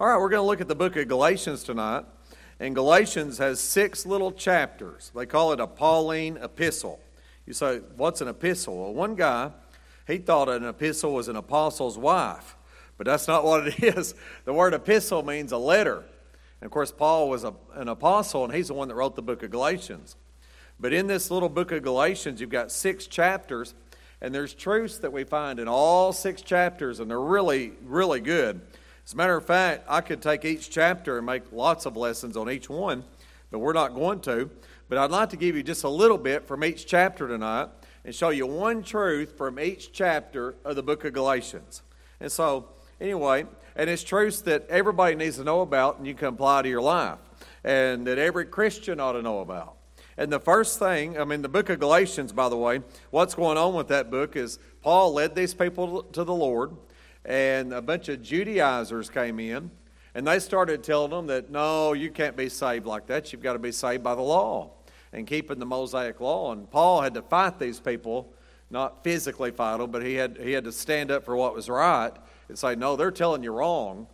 All right, we're going to look at the book of Galatians tonight. And Galatians has six little chapters. They call it a Pauline epistle. You say, what's an epistle? Well, one guy, he thought an epistle was an apostle's wife, but that's not what it is. The word epistle means a letter. And of course, Paul was a, an apostle, and he's the one that wrote the book of Galatians. But in this little book of Galatians, you've got six chapters, and there's truths that we find in all six chapters, and they're really, really good. As a matter of fact, I could take each chapter and make lots of lessons on each one, but we're not going to. But I'd like to give you just a little bit from each chapter tonight and show you one truth from each chapter of the book of Galatians. And so, anyway, and it's truths that everybody needs to know about and you can apply to your life, and that every Christian ought to know about. And the first thing, I mean, the book of Galatians, by the way, what's going on with that book is Paul led these people to the Lord and a bunch of Judaizers came in, and they started telling them that no, you can't be saved like that. You've got to be saved by the law and keeping the Mosaic law. And Paul had to fight these people, not physically fight them, but he had, he had to stand up for what was right and say, no, they're telling you wrong.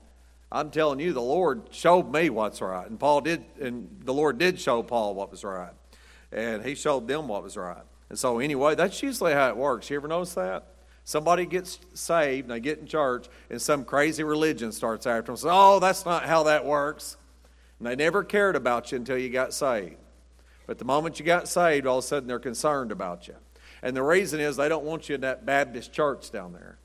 I'm telling you, the Lord showed me what's right. And Paul did, and the Lord did show Paul what was right. And he showed them what was right. And so, anyway, that's usually how it works. You ever notice that? Somebody gets saved and they get in church, and some crazy religion starts after them. Says, "Oh, that's not how that works." And they never cared about you until you got saved. But the moment you got saved, all of a sudden they're concerned about you. And the reason is they don't want you in that Baptist church down there.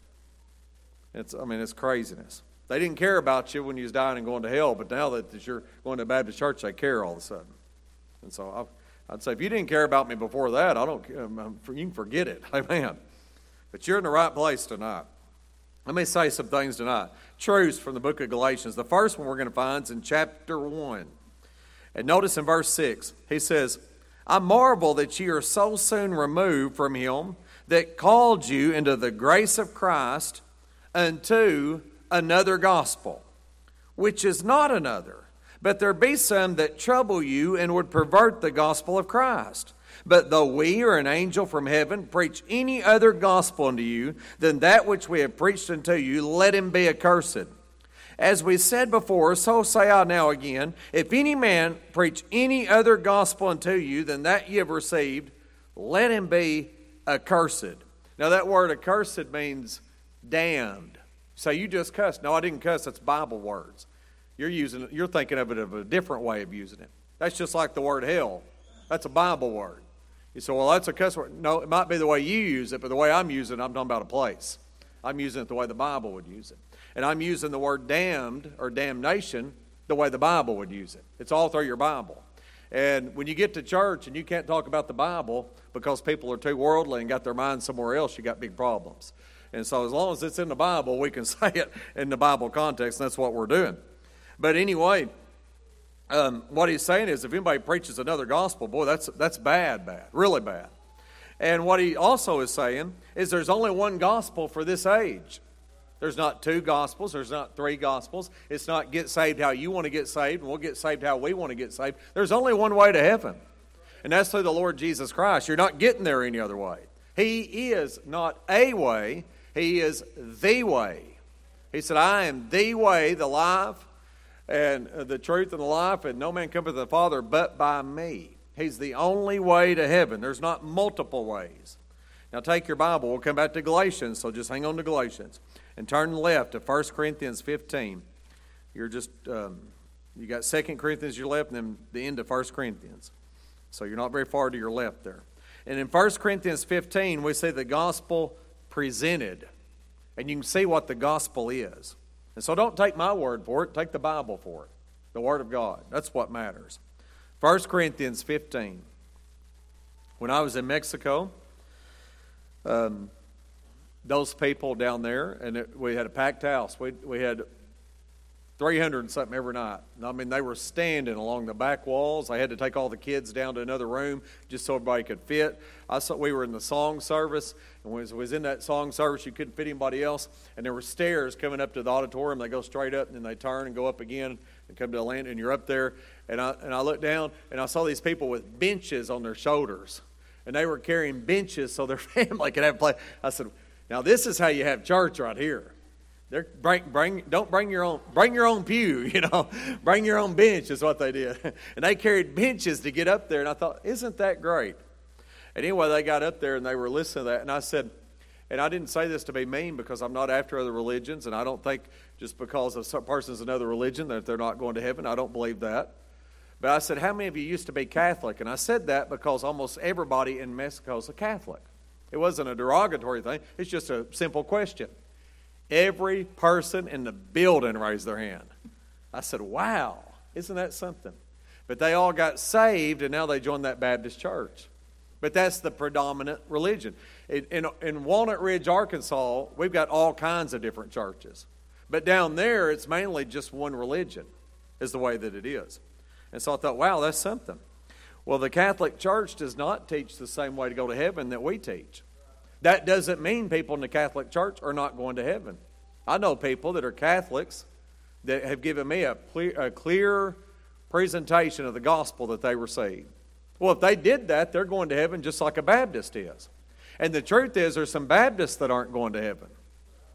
It's, I mean, it's craziness. They didn't care about you when you was dying and going to hell, but now that you're going to a Baptist church, they care all of a sudden. And so I, would say, if you didn't care about me before that, I don't. Um, you can forget it. Amen. But you're in the right place tonight. Let me say some things tonight. Truths from the book of Galatians. The first one we're going to find is in chapter 1. And notice in verse 6, he says, I marvel that ye are so soon removed from him that called you into the grace of Christ unto another gospel, which is not another, but there be some that trouble you and would pervert the gospel of Christ. But though we or an angel from heaven preach any other gospel unto you than that which we have preached unto you, let him be accursed. As we said before, so say I now again if any man preach any other gospel unto you than that ye have received, let him be accursed. Now, that word accursed means damned. So you just cussed. No, I didn't cuss. That's Bible words. You're using you're thinking of it of a different way of using it. That's just like the word hell. That's a Bible word. You say, well, that's a cuss word. No, it might be the way you use it, but the way I'm using it, I'm talking about a place. I'm using it the way the Bible would use it. And I'm using the word damned or damnation the way the Bible would use it. It's all through your Bible. And when you get to church and you can't talk about the Bible because people are too worldly and got their mind somewhere else, you got big problems. And so, as long as it's in the Bible, we can say it in the Bible context, and that's what we're doing. But anyway, um, what he's saying is if anybody preaches another gospel, boy, that's, that's bad, bad, really bad. And what he also is saying is there's only one gospel for this age. There's not two gospels, there's not three gospels. It's not get saved how you want to get saved, and we'll get saved how we want to get saved. There's only one way to heaven, and that's through the Lord Jesus Christ. You're not getting there any other way. He is not a way, He is the way. He said, I am the way, the life, and uh, the truth and the life, and no man cometh to the Father but by me. He's the only way to heaven. There's not multiple ways. Now take your Bible. We'll come back to Galatians, so just hang on to Galatians. And turn left to 1 Corinthians 15. You're just, um, you got 2 Corinthians your left, and then the end of 1 Corinthians. So you're not very far to your left there. And in 1 Corinthians 15, we see the gospel presented. And you can see what the gospel is. And so don't take my word for it, take the Bible for it, the Word of God. That's what matters. 1 Corinthians 15. When I was in Mexico, um, those people down there, and it, we had a packed house. We, we had 300 and something every night. I mean, they were standing along the back walls. I had to take all the kids down to another room just so everybody could fit. I saw we were in the song service, and when it was in that song service, you couldn't fit anybody else. And there were stairs coming up to the auditorium. They go straight up, and then they turn and go up again and come to the land, and you're up there. And I, and I looked down, and I saw these people with benches on their shoulders. And they were carrying benches so their family could have a place. I said, now this is how you have church right here. They're bring, bring, don't bring your own, bring your own pew, you know, bring your own bench is what they did. And they carried benches to get up there. And I thought, isn't that great? And anyway, they got up there and they were listening to that. And I said, and I didn't say this to be mean because I'm not after other religions. And I don't think just because a person's another religion that they're not going to heaven. I don't believe that. But I said, how many of you used to be Catholic? And I said that because almost everybody in Mexico is a Catholic. It wasn't a derogatory thing, it's just a simple question. Every person in the building raised their hand. I said, Wow, isn't that something? But they all got saved and now they joined that Baptist church. But that's the predominant religion. In, in, in, Walnut Ridge, Arkansas, we've got all kinds of different churches. But down there, it's mainly just one religion, is the way that it is. And so I thought, wow, that's something. Well, the Catholic Church does not teach the same way to go to heaven that we teach. That doesn't mean people in the Catholic Church are not going to heaven. I know people that are Catholics that have given me a clear, a clear presentation of the gospel that they received. Well, if they did that, they're going to heaven just like a Baptist is. And the truth is, there's some Baptists that aren't going to heaven.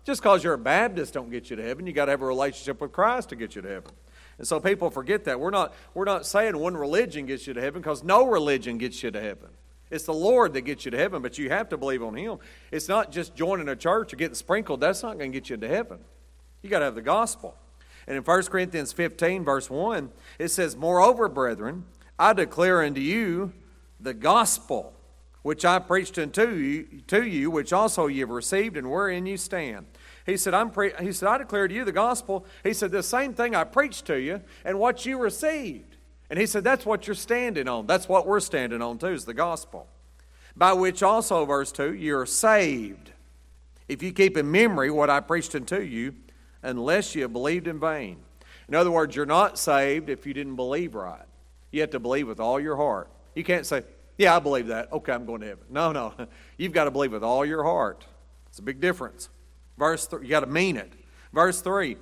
Just because you're a Baptist don't get you to heaven. You got to have a relationship with Christ to get you to heaven. And so people forget that. We're not, we're not saying one religion gets you to heaven because no religion gets you to heaven. It's the Lord that gets you to heaven, but you have to believe on Him. It's not just joining a church or getting sprinkled. That's not going to get you into heaven. You got to have the gospel. And in 1 Corinthians 15, verse 1, it says, Moreover, brethren, I declare unto you the gospel which I preached unto you, to you, which also ye have received, and wherein you stand. He said, I'm pre- he said, I declare to you the gospel. He said, the same thing I preached to you and what you received. And he said, That's what you're standing on. That's what we're standing on too, is the gospel. By which also, verse 2, you're saved. If you keep in memory what I preached unto you, unless you have believed in vain. In other words, you're not saved if you didn't believe right. You have to believe with all your heart. You can't say, Yeah, I believe that. Okay, I'm going to heaven. No, no. You've got to believe with all your heart. It's a big difference. Verse 3, you got to mean it. Verse 3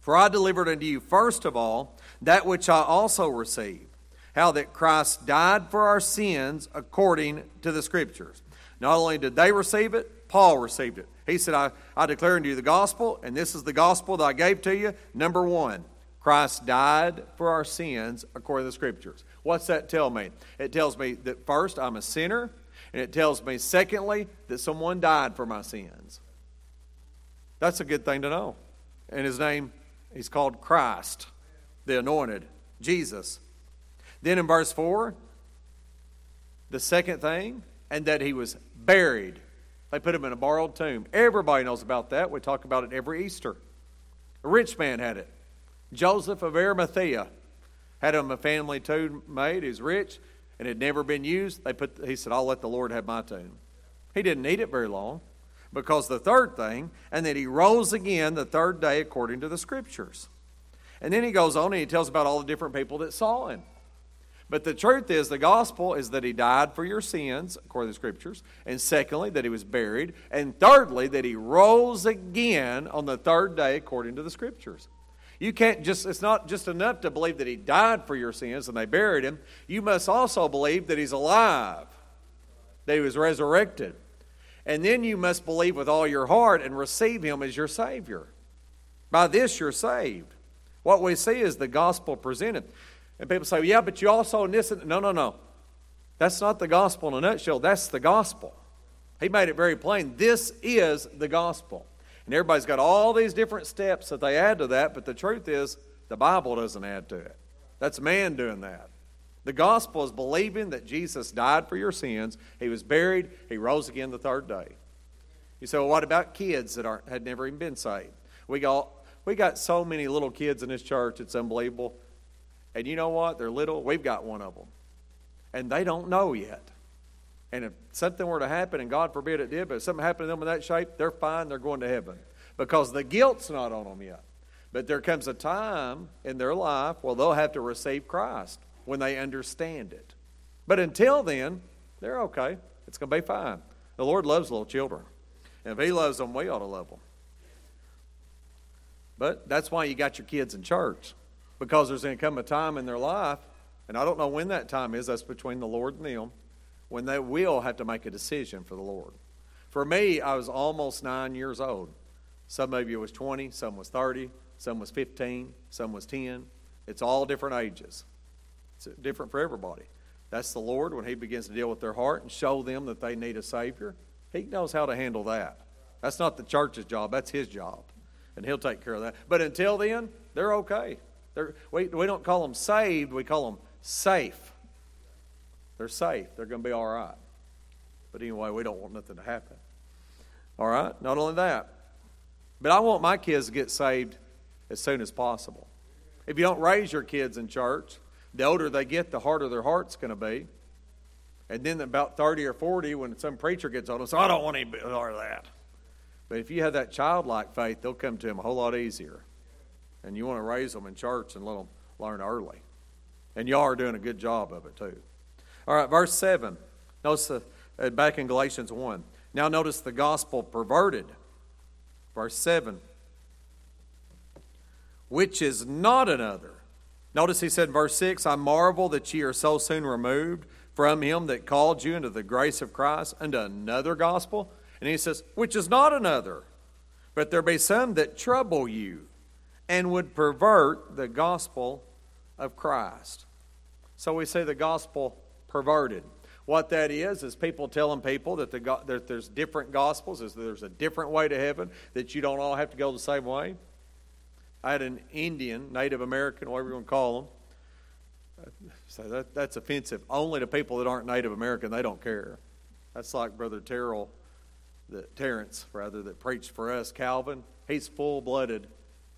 For I delivered unto you, first of all, that which I also received, how that Christ died for our sins according to the Scriptures. Not only did they receive it, Paul received it. He said, I, I declare unto you the gospel, and this is the gospel that I gave to you. Number one, Christ died for our sins according to the Scriptures. What's that tell me? It tells me that first, I'm a sinner, and it tells me, secondly, that someone died for my sins. That's a good thing to know. And his name, he's called Christ the anointed, Jesus. Then in verse 4, the second thing, and that he was buried. They put him in a borrowed tomb. Everybody knows about that. We talk about it every Easter. A rich man had it. Joseph of Arimathea had him a family tomb made. He's rich and had never been used. They put, he said, I'll let the Lord have my tomb. He didn't need it very long because the third thing, and that he rose again the third day according to the scriptures. And then he goes on and he tells about all the different people that saw him. But the truth is, the gospel is that he died for your sins, according to the scriptures. And secondly, that he was buried. And thirdly, that he rose again on the third day, according to the scriptures. You can't just, it's not just enough to believe that he died for your sins and they buried him. You must also believe that he's alive, that he was resurrected. And then you must believe with all your heart and receive him as your Savior. By this, you're saved. What we see is the gospel presented. And people say, yeah, but you also this. No, no, no. That's not the gospel in a nutshell. That's the gospel. He made it very plain. This is the gospel. And everybody's got all these different steps that they add to that, but the truth is, the Bible doesn't add to it. That's man doing that. The gospel is believing that Jesus died for your sins, he was buried, he rose again the third day. You say, well, what about kids that aren't, had never even been saved? We got we got so many little kids in this church, it's unbelievable. And you know what? They're little. We've got one of them. And they don't know yet. And if something were to happen, and God forbid it did, but if something happened to them in that shape, they're fine. They're going to heaven because the guilt's not on them yet. But there comes a time in their life where they'll have to receive Christ when they understand it. But until then, they're okay. It's going to be fine. The Lord loves little children. And if He loves them, we ought to love them. But that's why you got your kids in church, because there's going to come a time in their life, and I don't know when that time is, that's between the Lord and them, when they will have to make a decision for the Lord. For me, I was almost nine years old Some of you was 20, some was 30, some was 15, some was 10. It's all different ages. It's different for everybody. That's the Lord when He begins to deal with their heart and show them that they need a Savior. He knows how to handle that. That's not the church's job, that's His job. And He'll take care of that. But until then, they're okay. They're, we, we don't call them saved, we call them safe. They're safe. They're going to be all right. But anyway, we don't want nothing to happen. All right? Not only that, but I want my kids to get saved as soon as possible. If you don't raise your kids in church, the older they get, the harder their heart's going to be. And then about 30 or 40, when some preacher gets on them, so I don't want any more of that. But if you have that childlike faith, they'll come to him a whole lot easier. And you want to raise them in church and let them learn early. And y'all are doing a good job of it, too. All right, verse 7. Notice uh, back in Galatians 1. Now notice the gospel perverted. Verse 7. Which is not another Notice he said in verse 6 I marvel that ye are so soon removed from him that called you into the grace of Christ unto another gospel. And he says, Which is not another, but there be some that trouble you and would pervert the gospel of Christ. So we say the gospel perverted. What that is, is people telling people that, the, that there's different gospels, is there's a different way to heaven, that you don't all have to go the same way. I had an Indian, Native American, whatever you want to call them. So that, that's offensive. Only to people that aren't Native American, they don't care. That's like Brother Terrell, the Terrence rather, that preached for us. Calvin, he's full-blooded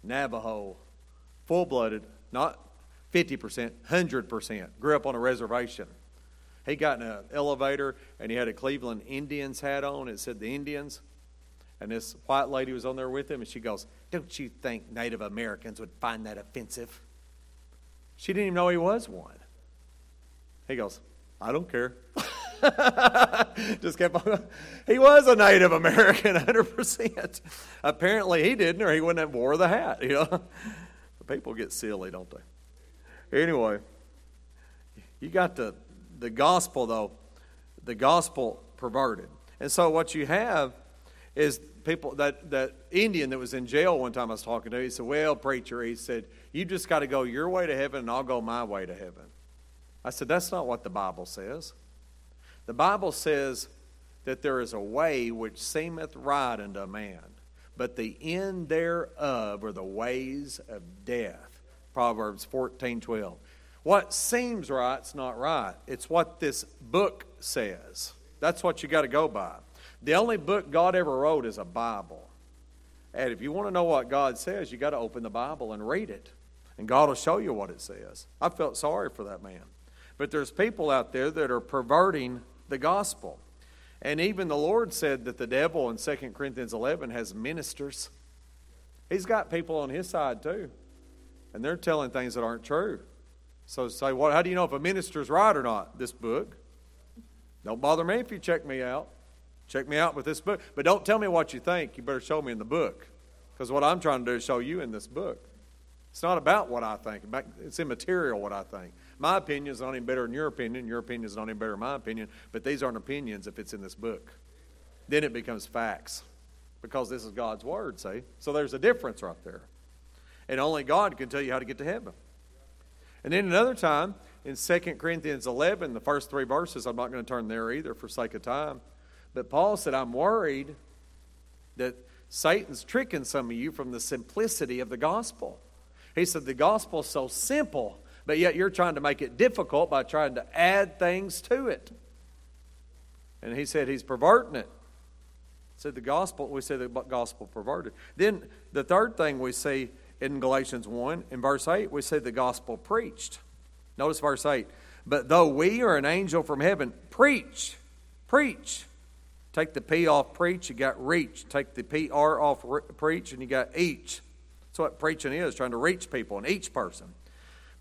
Navajo, full-blooded, not 50%, 100%. Grew up on a reservation. He got in an elevator and he had a Cleveland Indians hat on. It said the Indians. And this white lady was on there with him, and she goes, Don't you think Native Americans would find that offensive? She didn't even know he was one. He goes, I don't care. Just kept on. He was a Native American, 100%. Apparently he didn't, or he wouldn't have wore the hat, you know. People get silly, don't they? Anyway, you got the, the gospel, though, the gospel perverted. And so what you have is people that that Indian that was in jail one time I was talking to. He said, "Well, preacher," he said, "you just got to go your way to heaven, and I'll go my way to heaven." I said, "That's not what the Bible says. The Bible says that there is a way which seemeth right unto a man, but the end thereof are the ways of death." Proverbs fourteen twelve. What seems right's not right. It's what this book says. That's what you got to go by. The only book God ever wrote is a Bible. And if you want to know what God says, you got to open the Bible and read it. And God will show you what it says. I felt sorry for that man. But there's people out there that are perverting the gospel. And even the Lord said that the devil in 2 Corinthians 11 has ministers. He's got people on his side too. And they're telling things that aren't true. So say, well, how do you know if a minister's right or not? This book. Don't bother me if you check me out. Check me out with this book. But don't tell me what you think. You better show me in the book. Because what I'm trying to do is show you in this book. It's not about what I think. It's immaterial what I think. My opinion is not any better than your opinion. Your opinion is not any better than my opinion. But these aren't opinions if it's in this book. Then it becomes facts. Because this is God's Word, see? So there's a difference right there. And only God can tell you how to get to heaven. And then another time, in 2 Corinthians 11, the first three verses, I'm not going to turn there either for sake of time. But Paul said, I'm worried that Satan's tricking some of you from the simplicity of the gospel. He said, The gospel is so simple, but yet you're trying to make it difficult by trying to add things to it. And he said, He's perverting it. Said the gospel, we say the gospel perverted. Then the third thing we see in Galatians 1, in verse 8, we say the gospel preached. Notice verse 8. But though we are an angel from heaven preach, preach, Take the P off preach, you got reach. Take the PR off re- preach, and you got each. That's what preaching is, trying to reach people and each person.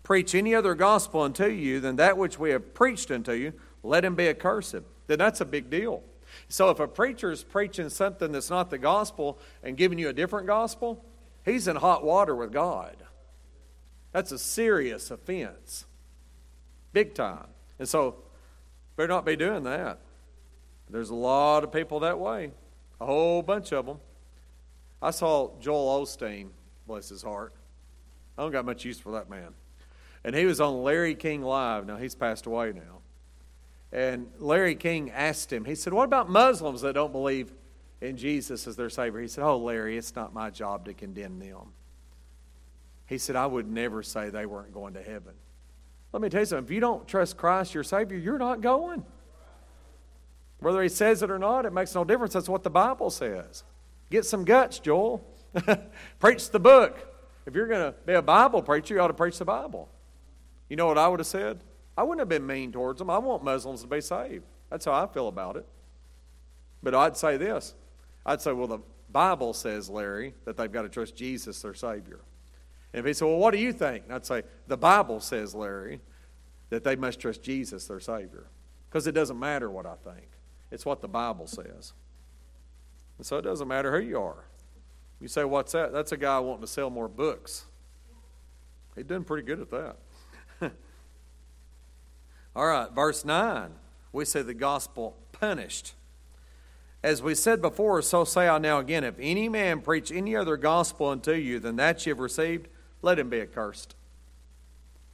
Preach any other gospel unto you than that which we have preached unto you, let him be accursed. Then that's a big deal. So if a preacher is preaching something that's not the gospel and giving you a different gospel, he's in hot water with God. That's a serious offense. Big time. And so, better not be doing that. There's a lot of people that way, a whole bunch of them. I saw Joel Osteen, bless his heart. I don't got much use for that man. And he was on Larry King Live. Now, he's passed away now. And Larry King asked him, he said, What about Muslims that don't believe in Jesus as their Savior? He said, Oh, Larry, it's not my job to condemn them. He said, I would never say they weren't going to heaven. Let me tell you something. If you don't trust Christ, your Savior, you're not going. Whether he says it or not, it makes no difference. That's what the Bible says. Get some guts, Joel. preach the book. If you're going to be a Bible preacher, you ought to preach the Bible. You know what I would have said? I wouldn't have been mean towards them. I want Muslims to be saved. That's how I feel about it. But I'd say this I'd say, well, the Bible says, Larry, that they've got to trust Jesus, their Savior. And if he said, well, what do you think? And I'd say, the Bible says, Larry, that they must trust Jesus, their Savior. Because it doesn't matter what I think, it's what the Bible says. And so it doesn't matter who you are. You say, what's that? That's a guy wanting to sell more books. He's done pretty good at that. All right, verse 9. We say the gospel punished. As we said before, so say I now again if any man preach any other gospel unto you than that ye have received, let him be accursed.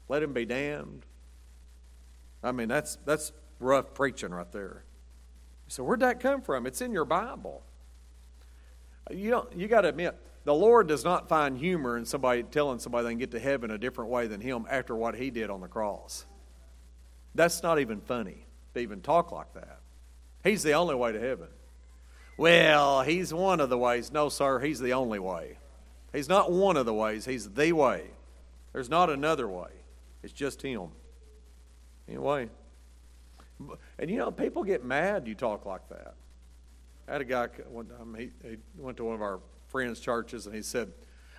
Let him be damned. I mean, that's, that's rough preaching right there. So, where'd that come from? It's in your Bible. You, you got to admit, the Lord does not find humor in somebody telling somebody they can get to heaven a different way than Him after what He did on the cross. That's not even funny to even talk like that. He's the only way to heaven. Well, He's one of the ways. No, sir, He's the only way. He's not one of the ways, He's the way. There's not another way, it's just Him. Anyway. And you know, people get mad you talk like that. I had a guy one time, he, he went to one of our friends' churches and he said,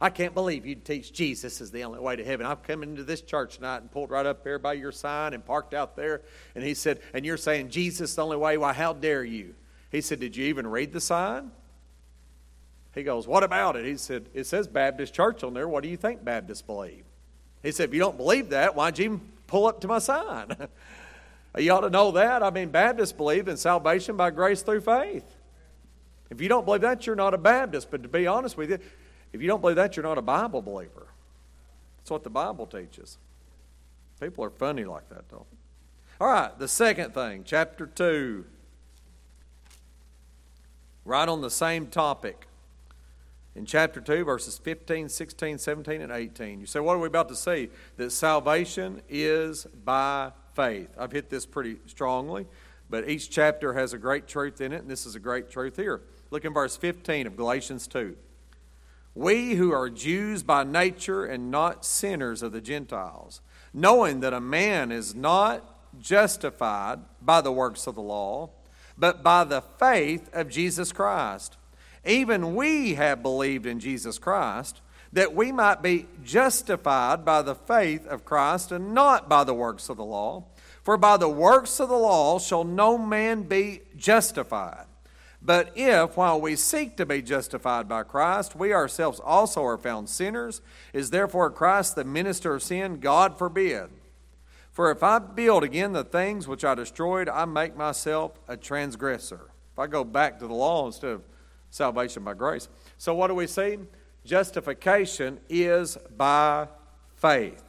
I can't believe you'd teach Jesus is the only way to heaven. I've come into this church tonight and pulled right up there by your sign and parked out there. And he said, And you're saying Jesus is the only way? Why, how dare you? He said, Did you even read the sign? He goes, What about it? He said, It says Baptist Church on there. What do you think Baptists believe? He said, If you don't believe that, why'd you even pull up to my sign? you ought to know that. I mean, Baptists believe in salvation by grace through faith. If you don't believe that, you're not a Baptist. But to be honest with you, if you don't believe that, you're not a Bible believer. That's what the Bible teaches. People are funny like that, though. All right, the second thing, chapter 2. Right on the same topic. In chapter 2, verses 15, 16, 17, and 18. You say, what are we about to see? That salvation is by faith. I've hit this pretty strongly, but each chapter has a great truth in it, and this is a great truth here. Look in verse 15 of Galatians 2. We who are Jews by nature and not sinners of the Gentiles, knowing that a man is not justified by the works of the law, but by the faith of Jesus Christ. Even we have believed in Jesus Christ, that we might be justified by the faith of Christ and not by the works of the law. For by the works of the law shall no man be justified. But if, while we seek to be justified by Christ, we ourselves also are found sinners, is therefore Christ the minister of sin? God forbid. For if I build again the things which I destroyed, I make myself a transgressor. If I go back to the law instead of salvation by grace. So what do we see? Justification is by faith.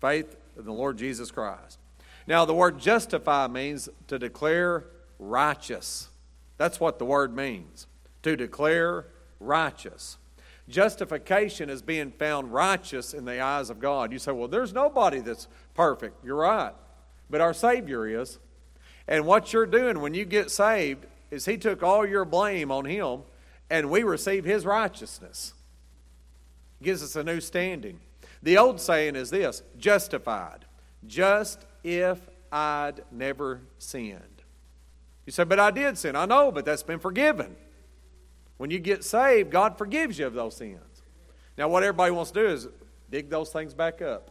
Faith in the Lord Jesus Christ. Now, the word justify means to declare righteous. That's what the word means to declare righteous. Justification is being found righteous in the eyes of God. You say, well, there's nobody that's perfect. You're right. But our Savior is. And what you're doing when you get saved is He took all your blame on Him and we receive His righteousness. Gives us a new standing. The old saying is this justified, just if I'd never sinned. You say, but I did sin. I know, but that's been forgiven. When you get saved, God forgives you of those sins. Now, what everybody wants to do is dig those things back up.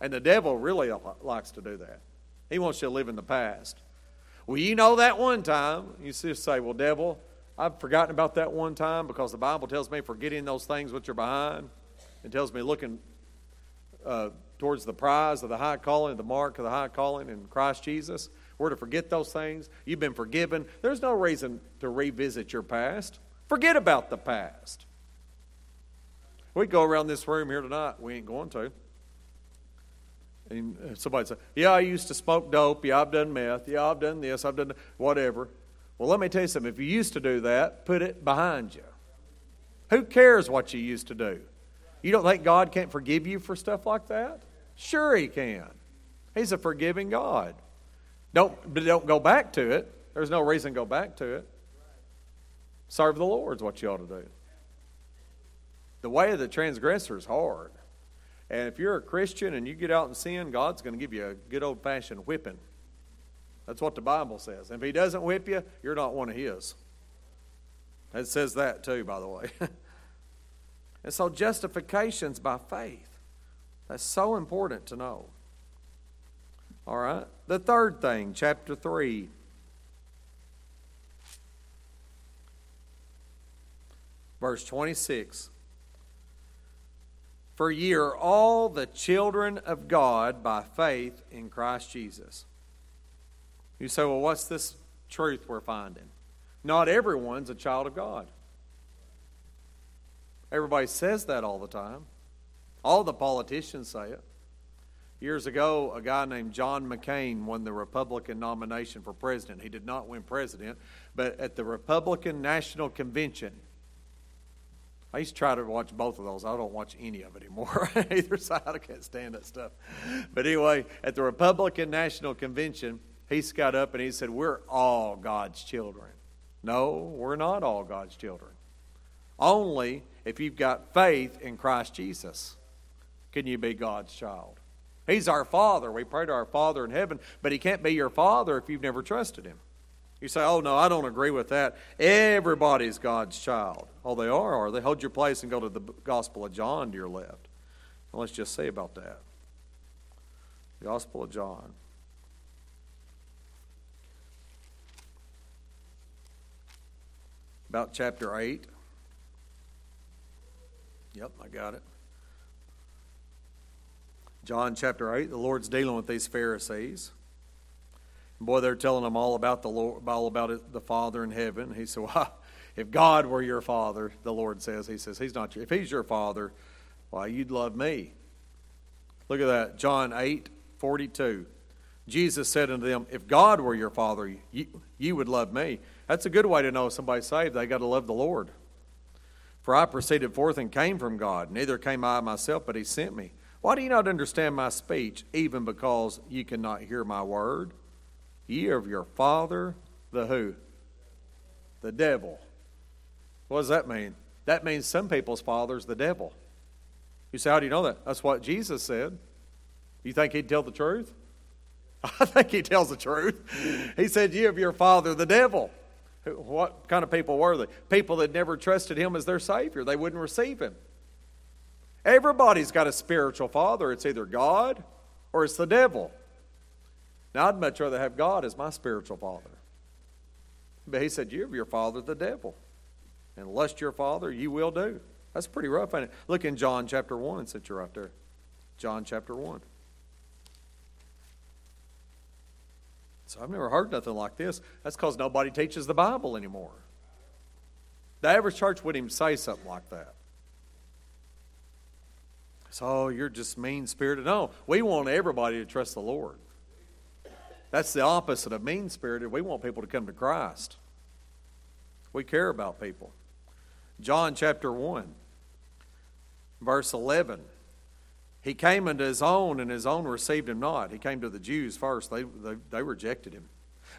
And the devil really likes to do that. He wants you to live in the past. Well, you know that one time. You just say, well, devil, I've forgotten about that one time because the Bible tells me forgetting those things which are behind. It tells me looking uh, towards the prize of the high calling, the mark of the high calling in Christ Jesus. We're to forget those things. You've been forgiven. There's no reason to revisit your past. Forget about the past. We go around this room here tonight. We ain't going to. And uh, somebody say, Yeah, I used to smoke dope. Yeah, I've done meth. Yeah, I've done this. I've done whatever. Well, let me tell you something. If you used to do that, put it behind you. Who cares what you used to do? You don't think God can't forgive you for stuff like that? Sure, He can. He's a forgiving God. Don't, don't go back to it. There's no reason to go back to it. Serve the Lord is what you ought to do. The way of the transgressor is hard. And if you're a Christian and you get out and sin, God's going to give you a good old fashioned whipping. That's what the Bible says. And if He doesn't whip you, you're not one of His. It says that too, by the way. and so justification's by faith. That's so important to know. All right. The third thing, chapter 3. Verse 26. For ye are all the children of God by faith in Christ Jesus. You say, well, what's this truth we're finding? Not everyone's a child of God. Everybody says that all the time. All the politicians say it. Years ago, a guy named John McCain won the Republican nomination for president. He did not win president, but at the Republican National Convention, I used to try to watch both of those. I don't watch any of it anymore. Either side, I can't stand that stuff. But anyway, at the Republican National Convention, he got up and he said, We're all God's children. No, we're not all God's children. Only if you've got faith in Christ Jesus can you be God's child. He's our Father. We pray to our Father in heaven, but He can't be your Father if you've never trusted Him. You say, oh, no, I don't agree with that. Everybody's God's child. Oh, they are, are they? Hold your place and go to the Gospel of John to your left. Well, let's just say about that. The Gospel of John. about chapter 8. Yep, I got it. John chapter 8, the Lord's dealing with these Pharisees. boy, they're telling them all about the Lord, all about the Father in heaven. He said, well, if God were your Father, the Lord says, He says, He's not your, if He's your Father, why, you'd love me. Look at that, John 8, 42. Jesus said unto them, If God were your Father, you, you would love me. That's a good way to know somebody's saved. They got to love the Lord. For I proceeded forth and came from God. Neither came I myself, but He sent me. Why do you not understand my speech, even because you cannot hear my word? Ye of your father, the who? The devil. What does that mean? That means some people's father's the devil. You say, how do you know that? That's what Jesus said. You think he'd tell the truth? I think he tells the truth. He said, Ye of your father, the devil. What kind of people were they? People that never trusted him as their Savior. They wouldn't receive him. Everybody's got a spiritual father. It's either God or it's the devil. Now, I'd much rather have God as my spiritual father. But he said, You have your father, the devil. And lust your father, you will do. That's pretty rough, ain't it? Look in John chapter 1, since you're right there. John chapter 1. So I've never heard nothing like this. That's because nobody teaches the Bible anymore. The average church wouldn't even say something like that. So you're just mean spirited. No, we want everybody to trust the Lord. That's the opposite of mean spirited. We want people to come to Christ. We care about people. John chapter 1, verse 11. He came unto his own, and his own received him not. He came to the Jews first, they, they, they rejected him.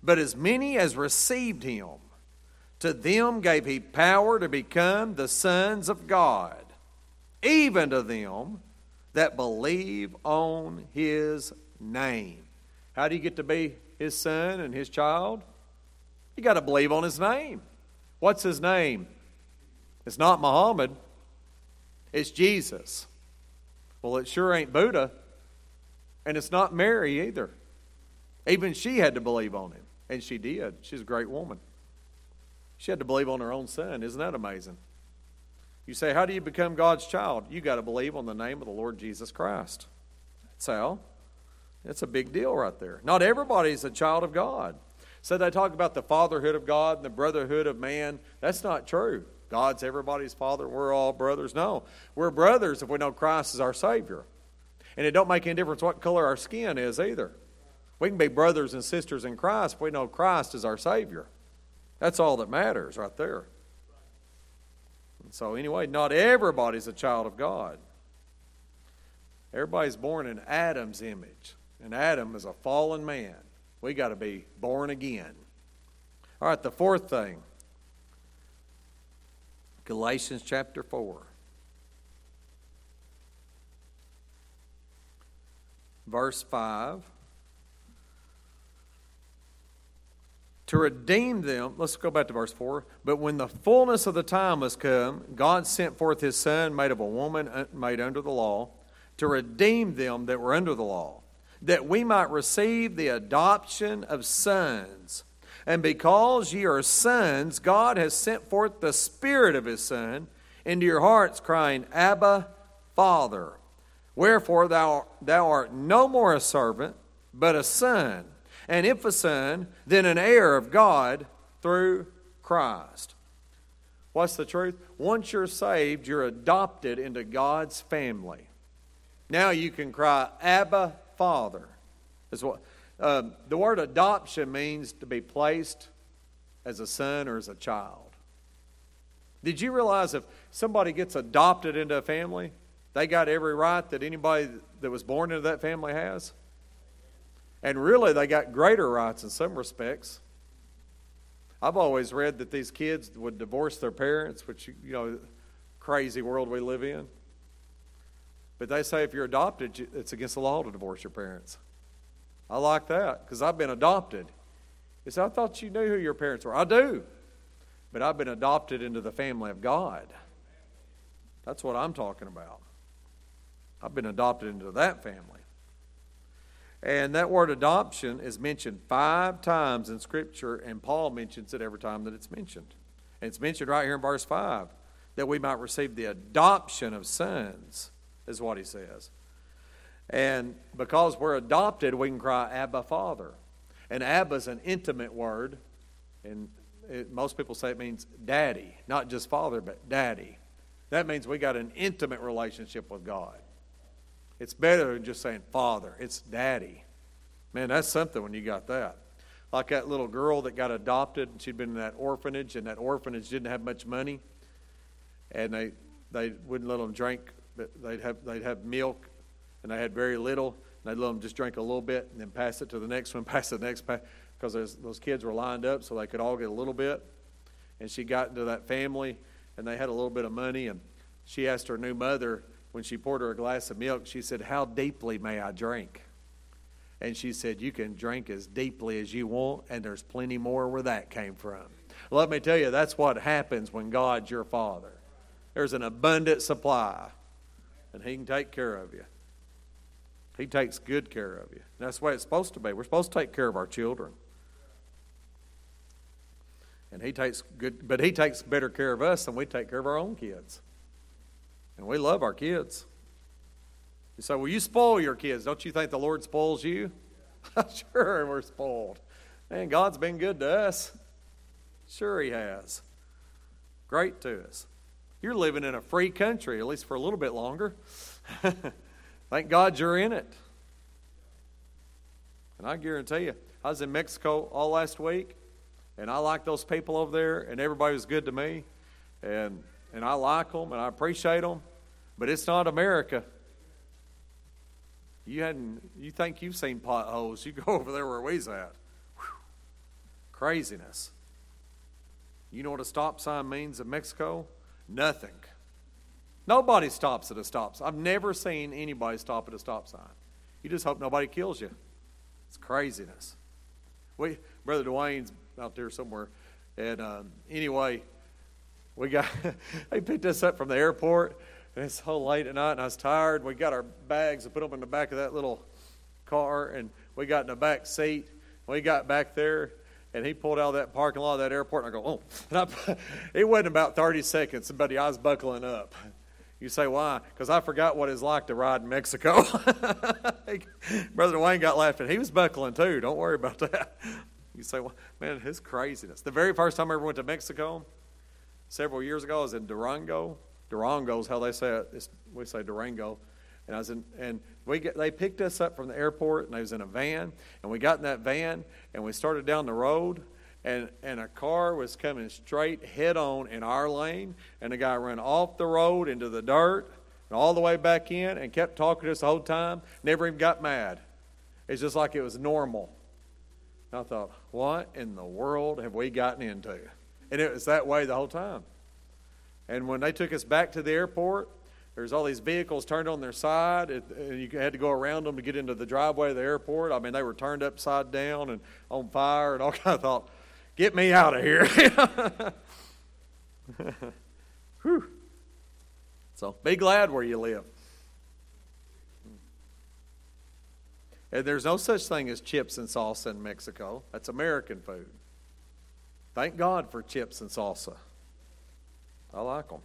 But as many as received him, to them gave he power to become the sons of God, even to them that believe on his name. How do you get to be his son and his child? You got to believe on his name. What's his name? It's not Muhammad, it's Jesus. Well, it sure ain't Buddha, and it's not Mary either. Even she had to believe on him, and she did. She's a great woman. She had to believe on her own son. Isn't that amazing? You say, How do you become God's child? You got to believe on the name of the Lord Jesus Christ. That's how. It's a big deal right there. Not everybody's a child of God. So they talk about the fatherhood of God and the brotherhood of man. That's not true. God's everybody's father. We're all brothers. No, we're brothers if we know Christ is our Savior. And it don't make any difference what color our skin is either. We can be brothers and sisters in Christ if we know Christ is our Savior. That's all that matters right there. So, anyway, not everybody's a child of God. Everybody's born in Adam's image, and Adam is a fallen man. We got to be born again. All right, the fourth thing Galatians chapter 4. Verse 5. To redeem them, let's go back to verse 4. But when the fullness of the time was come, God sent forth his Son, made of a woman, uh, made under the law, to redeem them that were under the law, that we might receive the adoption of sons. And because ye are sons, God has sent forth the Spirit of His Son into your hearts, crying, Abba, Father. Wherefore thou, thou art no more a servant, but a son. And if a son, then an heir of God through Christ. What's the truth? Once you're saved, you're adopted into God's family. Now you can cry, Abba, Father. Is what um, the word adoption means to be placed as a son or as a child. Did you realize if somebody gets adopted into a family, they got every right that anybody that was born into that family has? And really, they got greater rights in some respects. I've always read that these kids would divorce their parents, which, you know, crazy world we live in. But they say if you're adopted, it's against the law to divorce your parents. I like that because I've been adopted. Said, I thought you knew who your parents were. I do. But I've been adopted into the family of God. That's what I'm talking about. I've been adopted into that family. And that word adoption is mentioned five times in Scripture, and Paul mentions it every time that it's mentioned. And it's mentioned right here in verse 5 that we might receive the adoption of sons, is what he says. And because we're adopted, we can cry, Abba, Father. And Abba is an intimate word. And it, most people say it means daddy, not just father, but daddy. That means we got an intimate relationship with God. It's better than just saying father, it's daddy. Man, that's something when you got that. Like that little girl that got adopted, and she'd been in that orphanage, and that orphanage didn't have much money. And they, they wouldn't let them drink, but they'd have, they'd have milk and they had very little, and they'd let them just drink a little bit and then pass it to the next one, pass the next, because those kids were lined up so they could all get a little bit. And she got into that family, and they had a little bit of money, and she asked her new mother when she poured her a glass of milk, she said, How deeply may I drink? And she said, You can drink as deeply as you want, and there's plenty more where that came from. Let me tell you, that's what happens when God's your Father. There's an abundant supply, and He can take care of you. He takes good care of you. That's the way it's supposed to be. We're supposed to take care of our children. And he takes good but he takes better care of us than we take care of our own kids. And we love our kids. You say, Well, you spoil your kids. Don't you think the Lord spoils you? sure, we're spoiled. Man, God's been good to us. Sure, He has. Great to us. You're living in a free country, at least for a little bit longer. Thank God you're in it. And I guarantee you, I was in Mexico all last week, and I like those people over there, and everybody was good to me, and and I like them and I appreciate them, but it's not America. You hadn't. You think you've seen potholes? You go over there where we's at. Whew. Craziness. You know what a stop sign means in Mexico? Nothing. Nobody stops at a stop sign. I've never seen anybody stop at a stop sign. You just hope nobody kills you. It's craziness. We, Brother Dwayne's out there somewhere. And um, anyway, we got, they picked us up from the airport, and it's so late at night, and I was tired. We got our bags and put them in the back of that little car, and we got in the back seat. We got back there, and he pulled out of that parking lot of that airport, and I go, oh. And I, it wasn't about 30 seconds, buddy, I was buckling up. You say, why? Because I forgot what it's like to ride in Mexico. Brother Wayne got laughing. He was buckling too. Don't worry about that. You say, well, man, his craziness. The very first time I ever went to Mexico, several years ago. I was in Durango. Durango is how they say it. It's, we say Durango. And I was in, and we get, they picked us up from the airport, and I was in a van, and we got in that van, and we started down the road, and, and a car was coming straight head on in our lane, and the guy ran off the road into the dirt and all the way back in and kept talking to us the whole time, never even got mad. It's just like it was normal. And I thought, what in the world have we gotten into? And it was that way the whole time. And when they took us back to the airport, there's all these vehicles turned on their side, and you had to go around them to get into the driveway of the airport. I mean, they were turned upside down and on fire, and all kind of thought, "Get me out of here!" Whew. So be glad where you live. And there's no such thing as chips and salsa in Mexico. That's American food. Thank God for chips and salsa. I like them.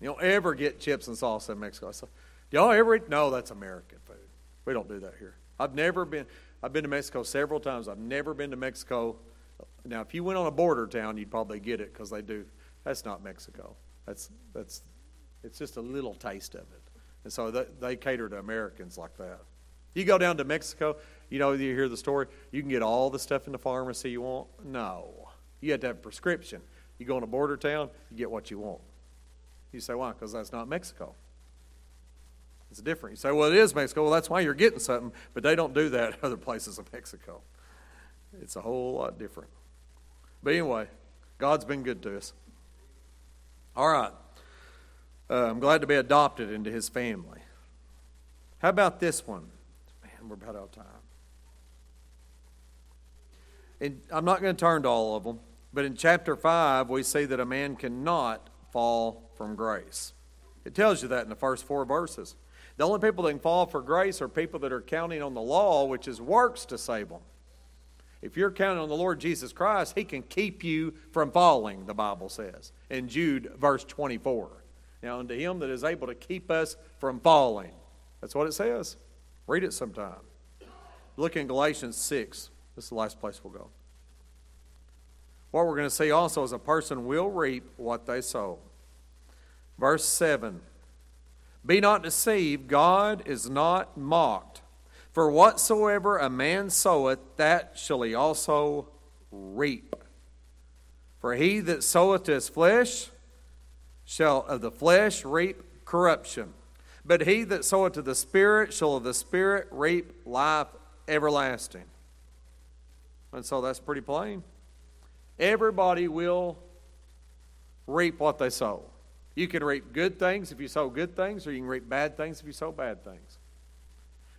You don't ever get chips and salsa in Mexico. So, y'all ever? No, that's American food. We don't do that here. I've never been. I've been to Mexico several times. I've never been to Mexico. Now, if you went on a border town, you'd probably get it because they do. That's not Mexico. That's that's. It's just a little taste of it, and so they, they cater to Americans like that. You go down to Mexico, you know, you hear the story. You can get all the stuff in the pharmacy you want. No, you have to have a prescription. You go in a border town, you get what you want. You say, why? Because that's not Mexico. It's different. You say, well, it is Mexico. Well, that's why you're getting something, but they don't do that in other places of Mexico. It's a whole lot different. But anyway, God's been good to us. All right. Uh, I'm glad to be adopted into his family. How about this one? Man, we're about out of time. And I'm not going to turn to all of them, but in chapter 5, we see that a man cannot fall from grace. It tells you that in the first four verses. The only people that can fall for grace are people that are counting on the law, which is works to save them. If you're counting on the Lord Jesus Christ, He can keep you from falling, the Bible says in Jude, verse 24. Now, unto Him that is able to keep us from falling. That's what it says. Read it sometime. Look in Galatians 6. This is the last place we'll go. What we're going to see also is a person will reap what they sow. Verse 7 Be not deceived, God is not mocked. For whatsoever a man soweth, that shall he also reap. For he that soweth to his flesh shall of the flesh reap corruption. But he that soweth to the Spirit shall of the Spirit reap life everlasting. And so that's pretty plain. Everybody will reap what they sow. You can reap good things if you sow good things, or you can reap bad things if you sow bad things.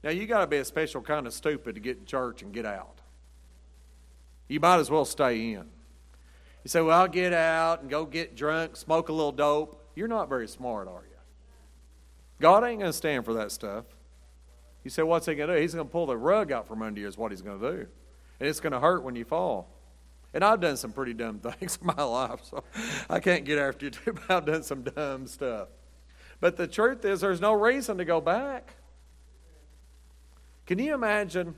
Now, you got to be a special kind of stupid to get in church and get out. You might as well stay in. You say, Well, I'll get out and go get drunk, smoke a little dope. You're not very smart, are you? God ain't going to stand for that stuff. You say, What's he going to do? He's going to pull the rug out from under you, is what he's going to do. And it's going to hurt when you fall. And I've done some pretty dumb things in my life, so I can't get after you too, but I've done some dumb stuff. But the truth is, there's no reason to go back. Can you imagine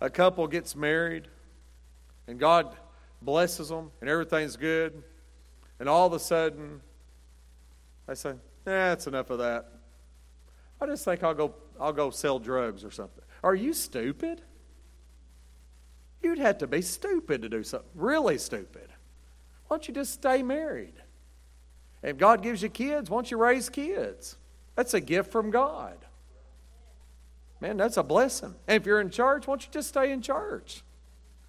a couple gets married and God blesses them and everything's good, and all of a sudden they say, "Yeah, that's enough of that. I just think I'll go I'll go sell drugs or something." Are you stupid? You'd have to be stupid to do something really stupid. Why don't you just stay married? If God gives you kids, why don't you raise kids? That's a gift from God. Man, that's a blessing. And if you're in church, why don't you just stay in church?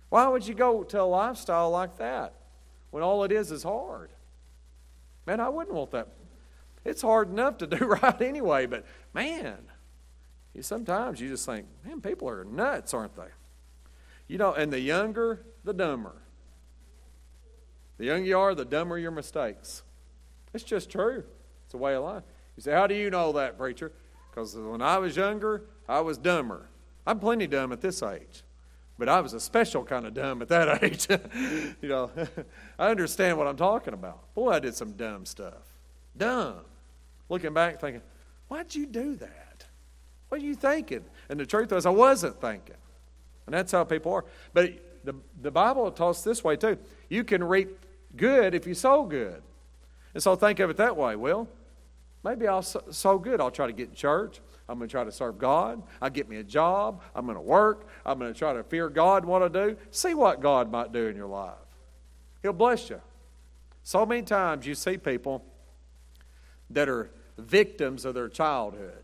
Why would you go to a lifestyle like that when all it is is hard? Man, I wouldn't want that. It's hard enough to do right anyway, but man, sometimes you just think, man, people are nuts, aren't they? You know, and the younger, the dumber. The younger you are, the dumber your mistakes. It's just true. It's a way of life. You say, How do you know that, preacher? Because when I was younger, I was dumber. I'm plenty dumb at this age, but I was a special kind of dumb at that age. you know, I understand what I'm talking about. Boy, I did some dumb stuff. Dumb. Looking back, thinking, why'd you do that? What are you thinking? And the truth was, I wasn't thinking. And that's how people are. But the, the Bible us this way too. You can reap good if you sow good. And so think of it that way. Well, maybe I'll sow good. I'll try to get in church. I'm going to try to serve God. I'll get me a job. I'm going to work. I'm going to try to fear God and what I do. See what God might do in your life. He'll bless you. So many times you see people that are victims of their childhood.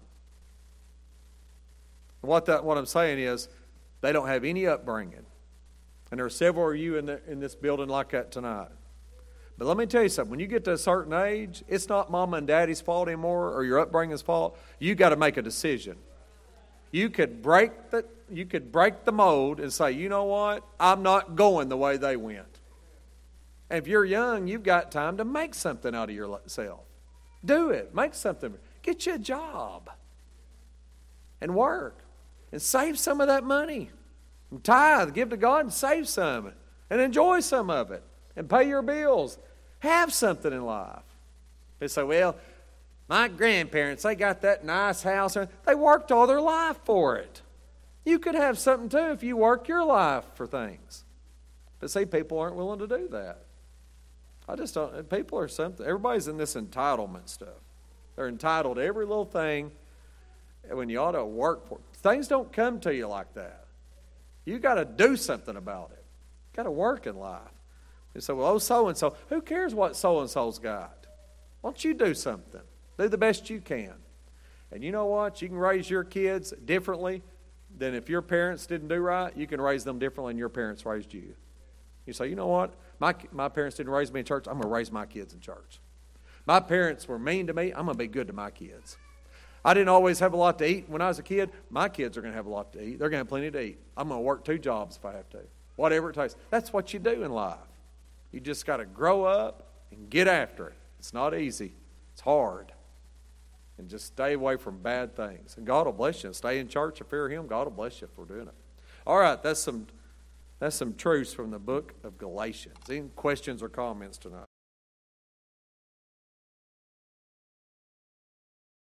What, that, what I'm saying is, they don't have any upbringing. And there are several of you in, the, in this building like that tonight. But let me tell you something. When you get to a certain age, it's not mama and daddy's fault anymore or your upbringing's fault. You got to make a decision. You could break the you could break the mold and say, you know what? I'm not going the way they went. And if you're young, you've got time to make something out of yourself. Do it. Make something. Get you a job and work and save some of that money. And tithe, give to God and save some and enjoy some of it and pay your bills. Have something in life. They say, well, my grandparents, they got that nice house. They worked all their life for it. You could have something too if you work your life for things. But see, people aren't willing to do that. I just don't. People are something. Everybody's in this entitlement stuff. They're entitled to every little thing when you ought to work for it. Things don't come to you like that. You got to do something about it. Got to work in life. You say, well, oh, so and so. Who cares what so and so's got? Why don't you do something? Do the best you can. And you know what? You can raise your kids differently than if your parents didn't do right. You can raise them differently than your parents raised you. You say, you know what? My, my parents didn't raise me in church. I'm going to raise my kids in church. My parents were mean to me. I'm going to be good to my kids. I didn't always have a lot to eat when I was a kid. My kids are going to have a lot to eat. They're going to have plenty to eat. I'm going to work two jobs if I have to. Whatever it takes. That's what you do in life. You just got to grow up and get after it. It's not easy, it's hard. And just stay away from bad things. And God will bless you. Stay in church and fear Him. God will bless you for doing it. All right, that's some, that's some truths from the book of Galatians. Any questions or comments tonight?